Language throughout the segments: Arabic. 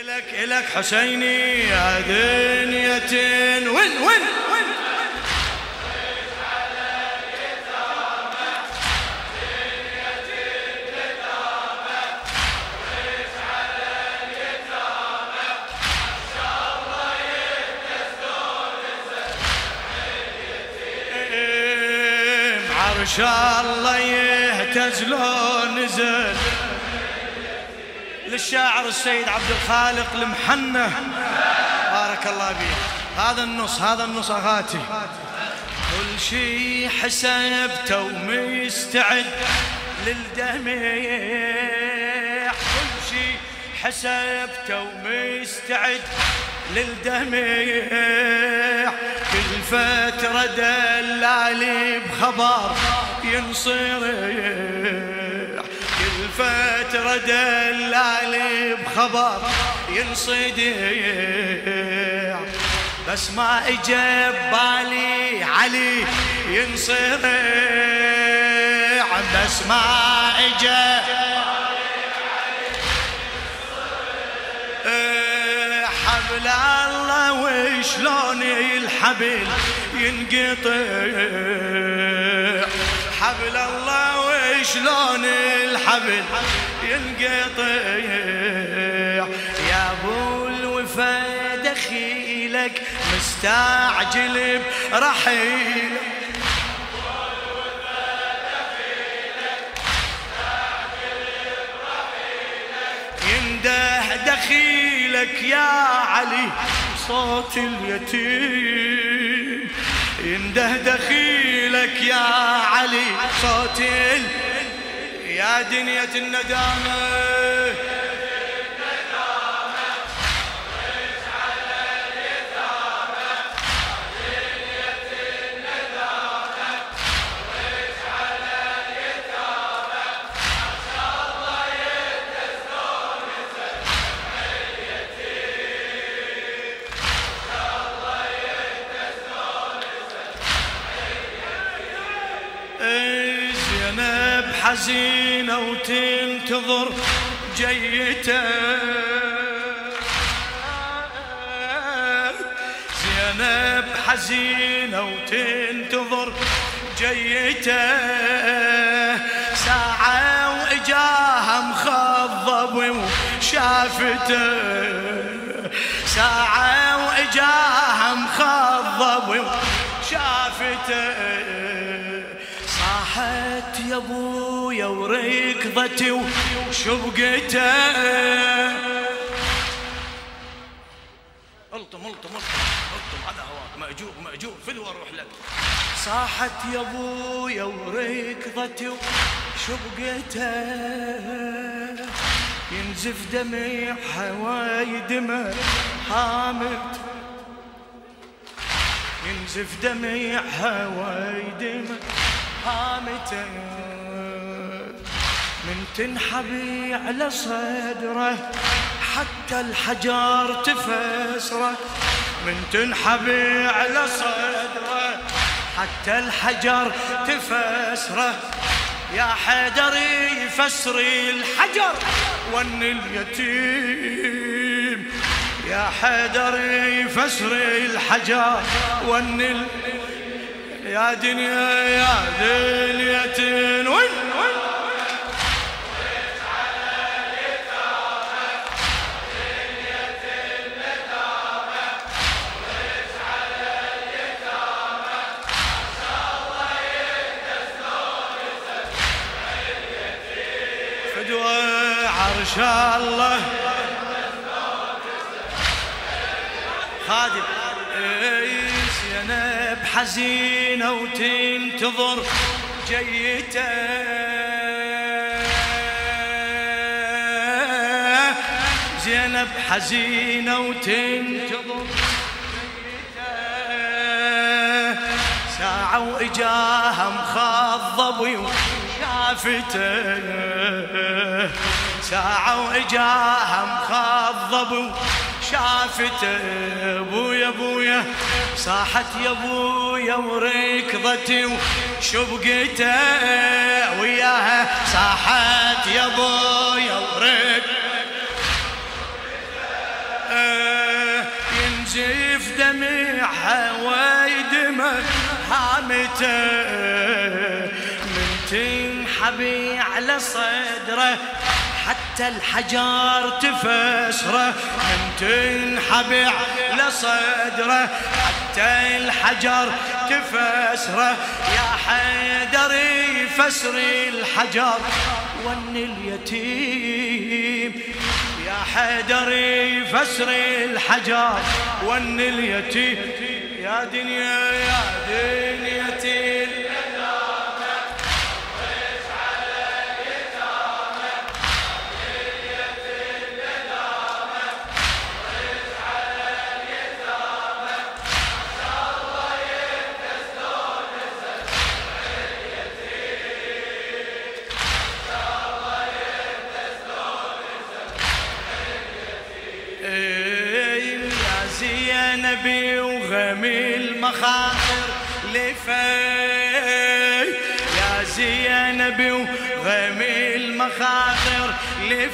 إلك إلك حسيني يا دنيتين وين وين وين عرش الله يهتز لو نزل للشاعر السيد عبد الخالق المحنة. بارك الله بيه هذا النص هذا النص أغاتي كل شي حسبته ومستعد للدمع. كل شي حسبته ومستعد للدمع. كل فترة دلالي بخبر ينصرع كل فترة دلالي بخبر ينصدع. بس ما اجى بالي علي ينصرع بس ما اجى حبل الله وشلون الحبل ينقطع. حبل الله وشلون الحبل ينقطع يا أبو الوفا دخيلك مستعجل برحيل ينده دخيلك يا علي صوت اليتيم. ينده دخيلك يا علي صوت. يا دنيا الندامة حزينة وتنتظر جيته. زينب حزينة وتنتظر جيته. ساعة وإجاها مخضب وشافته. ساعة وإجاها مخضب وشافته. صاحت يا ابويا وركضتي وشبقته الطم الطم الطم هذا هواك مأجور مأجور فدوى أروح لك. صاحت يا أبويا وركضتي وشبقته ينزف دمي حواي دمع حامد. ينزف دمي حواي دمع حامته من تنحبي على صدره حتى الحجر تفسره. من تنحبي على صدره حتى الحجر تفسره. يا حيدر يفسري الحجر ون اليتيم. يا حيدر يفسري الحجر ون ال... يا دنيا يا دنيا وين وين؟ فدوى عرش الله. خادم. زينب حزينة وتنتظر جيته. زينب حزينة وتنتظر ساعة وإجاها مخضب شافته ساعة وإجاها مخضب شافتة. بويا بويا صاحت يا بويا وركضتي وشبقته وياها صاحت يا بويا وركضتي. ينزف دمعها ويدمع حامته. من تي تنحبي على صدره حتى الحجر تفسره. من تنحبي على صدره حتى الحجر تفسره. يا حيدر فسر الحجر ون اليتيم. يا حيدر فسر الحجر ون اليتيم. يا دنيا يا دنيتي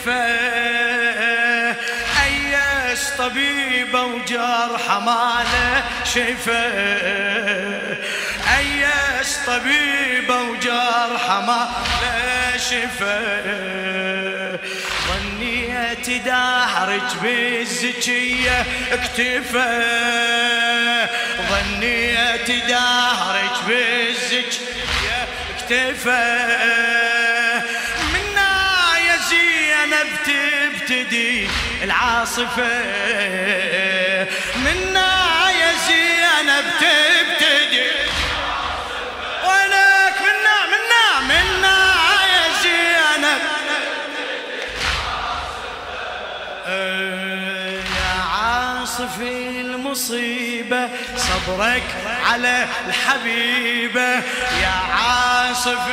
لفي أيس طبيبة وجرح ماله شفا أيس طبيبة وجرح ماله شفا تداهرج بالزكية اكتفى ظنيت دهرج بالزكية اكتفى. تبتدي العاصفة. منا يا زينب تبتدي. ولك منا منا منا في المصيبة صبرك على الحبيبة. يا عاصف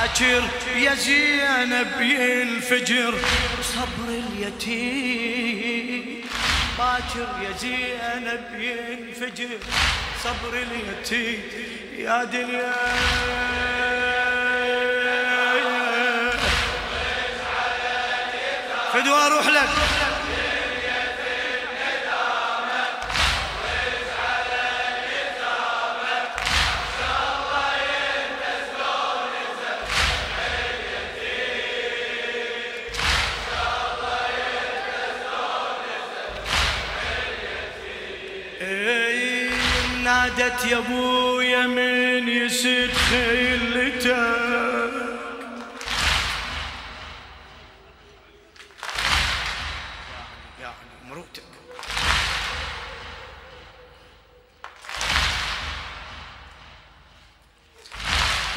باكر يا زينب ينفجر صبر اليتيم. باكر يا زينب ينفجر صبر اليتيم. يا دنيا. فدوى أروح لك. نادت يا أبويا من يسد خيلته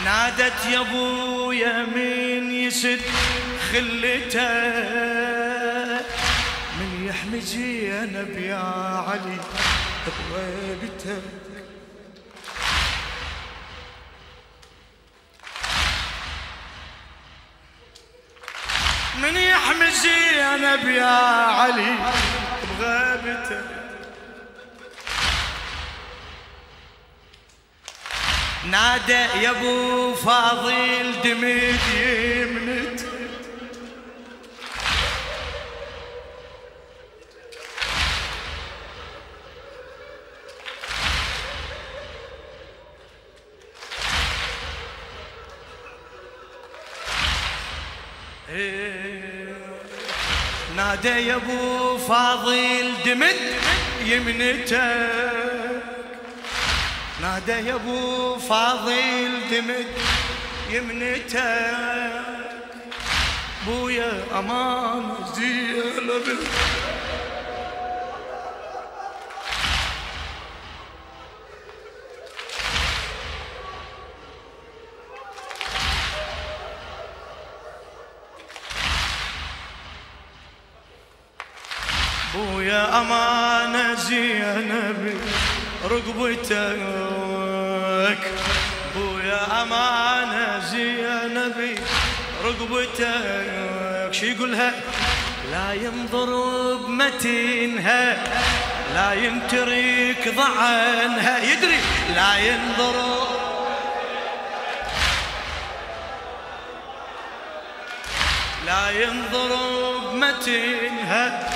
نادت يا أبويا من يسد خلته من يحمي زينب يا علي. بغيبتك من يحمي زينب يا علي بغيبتك نادى يا أبو فاضل دمد نادى يا ابو فاضل دمد يمنته. نادى يا ابو فاضل دمد يمنتك بويا أمان زينب. بويا أمان زينب رقبتك. بويا أمانة زينبي رقبتك. شي يقولها؟ لا ينظر بمتينها لا ينترك ضعنها. يدري؟ لا ينظر. لا ينظر بمتينها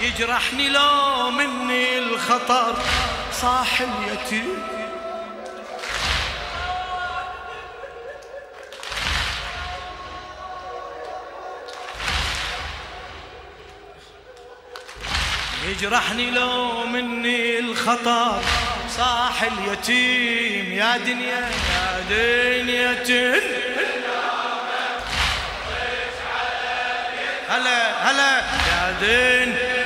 يجرحني لو مني الخطر صاح اليتيم يجرحني لو مني الخطر صاح اليتيم يا دنيا يا دنيا هلا هلا. يا دنيا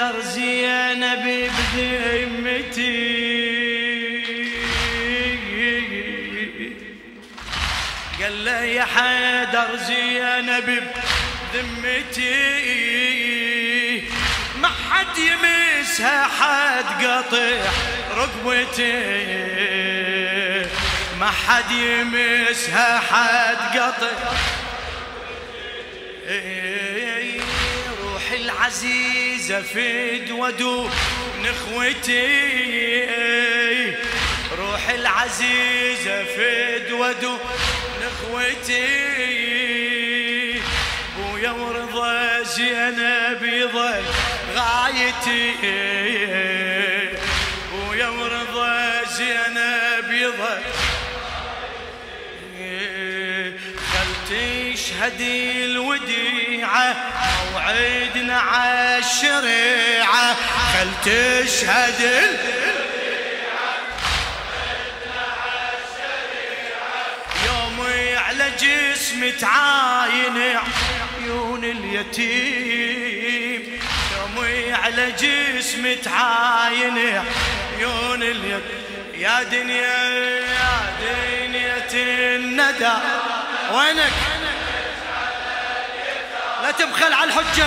حيدر زينب بذمتي. قال له يا حيدر زينب بذمتي. ما حد يمسها حد قطع رقبتي. ما حد يمسها حد قطع العزيزة فد ودو نخوتي روح العزيزة فد ودو نخوتي. بويا ورضا زينب يظل غايتي. بويا ورضا زينب يظل تشهد الوديعة موعدنا عالشريعة خل تشهد يومي على جسم تعاين عيون اليتيم. يومي على جسم تعاين عيون اليتيم. يا دنيا يا دنيا الندى. وينك؟ تبخل على الحجة.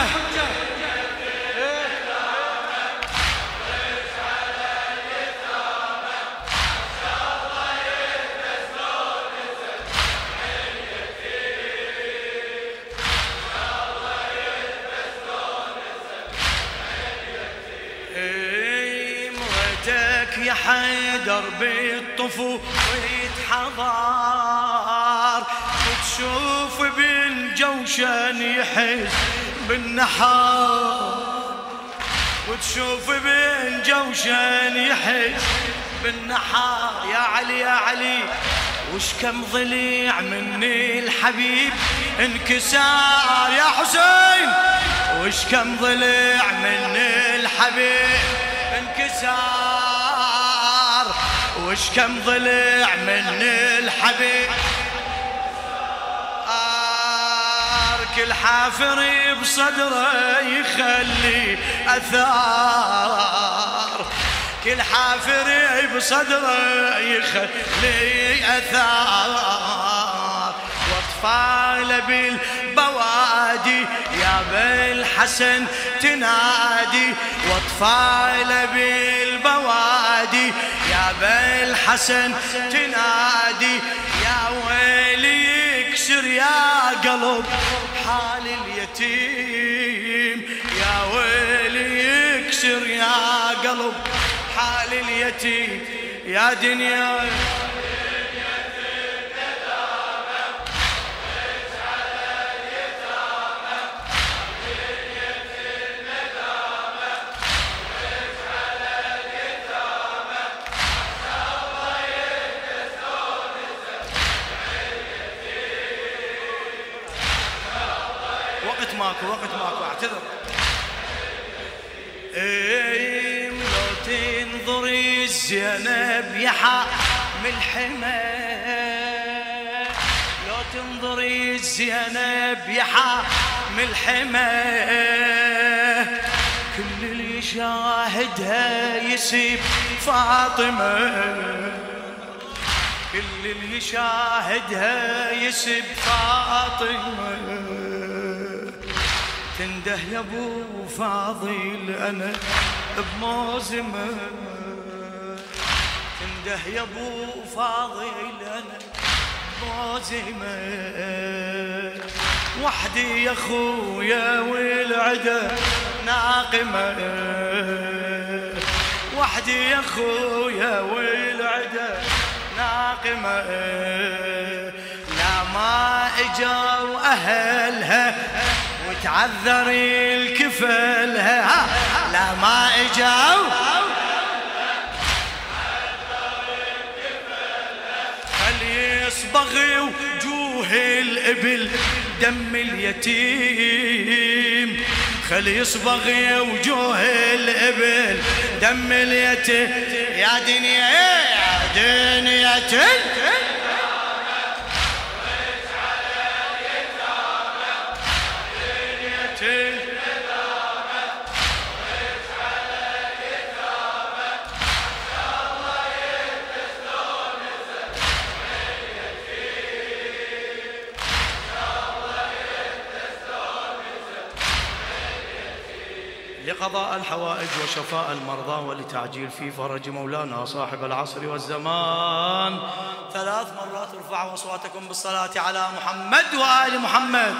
يا حيدر بالطفو ويتحضر وتشوف بالجوشن يحس بالنحار وتشوف بالجوشن يحس بالنحار. يا علي يا علي وش كم ضليع مني الحبيب انكسار. يا حسين وش كم ضليع مني الحبيب انكسار. وش كم ضلع مني الحبيب كل حافر بصدره يخلي أثار. كل حافر بصدره يخلي أثار. وأطفال بالبوادي يا بالحسن تنادي. وأطفال بالبوادي يا بالحسن تنادي. يا ويلي يكسر يا قلب حال اليتيم. يا ويلي يكسر يا قلب حال اليتيم. يا دنيا ماكو وقت ماكو اعتذر إيه لو تنظري الزينب يا حامل حمى لو تنظري الزينب يا حامل حمى كل اللي يشاهدها يسيب فاطمة. كل اللي يشاهدها يسب فاطمة. تنده يا ابو فاضل أنا بموزمه تنده يا ابو فاضل أنا بوزيمة وحدي يا خويا والعدا ناقمة. وحدي يا خويا والعدا ناقمة. لا ما اجوا أهلها وتعذر الكفلها لا ما اجوا يصبغ وجوه الإبل دم اليتيم. خل يصبغ وجوه الإبل دم اليتيم. يا دنيا يا دنيا لقضاء الحوائج وشفاء المرضى ولتعجيل في فرج مولانا صاحب العصر والزمان. ثلاث مرات ارفعوا أصواتكم بالصلاة على محمد وآل محمد.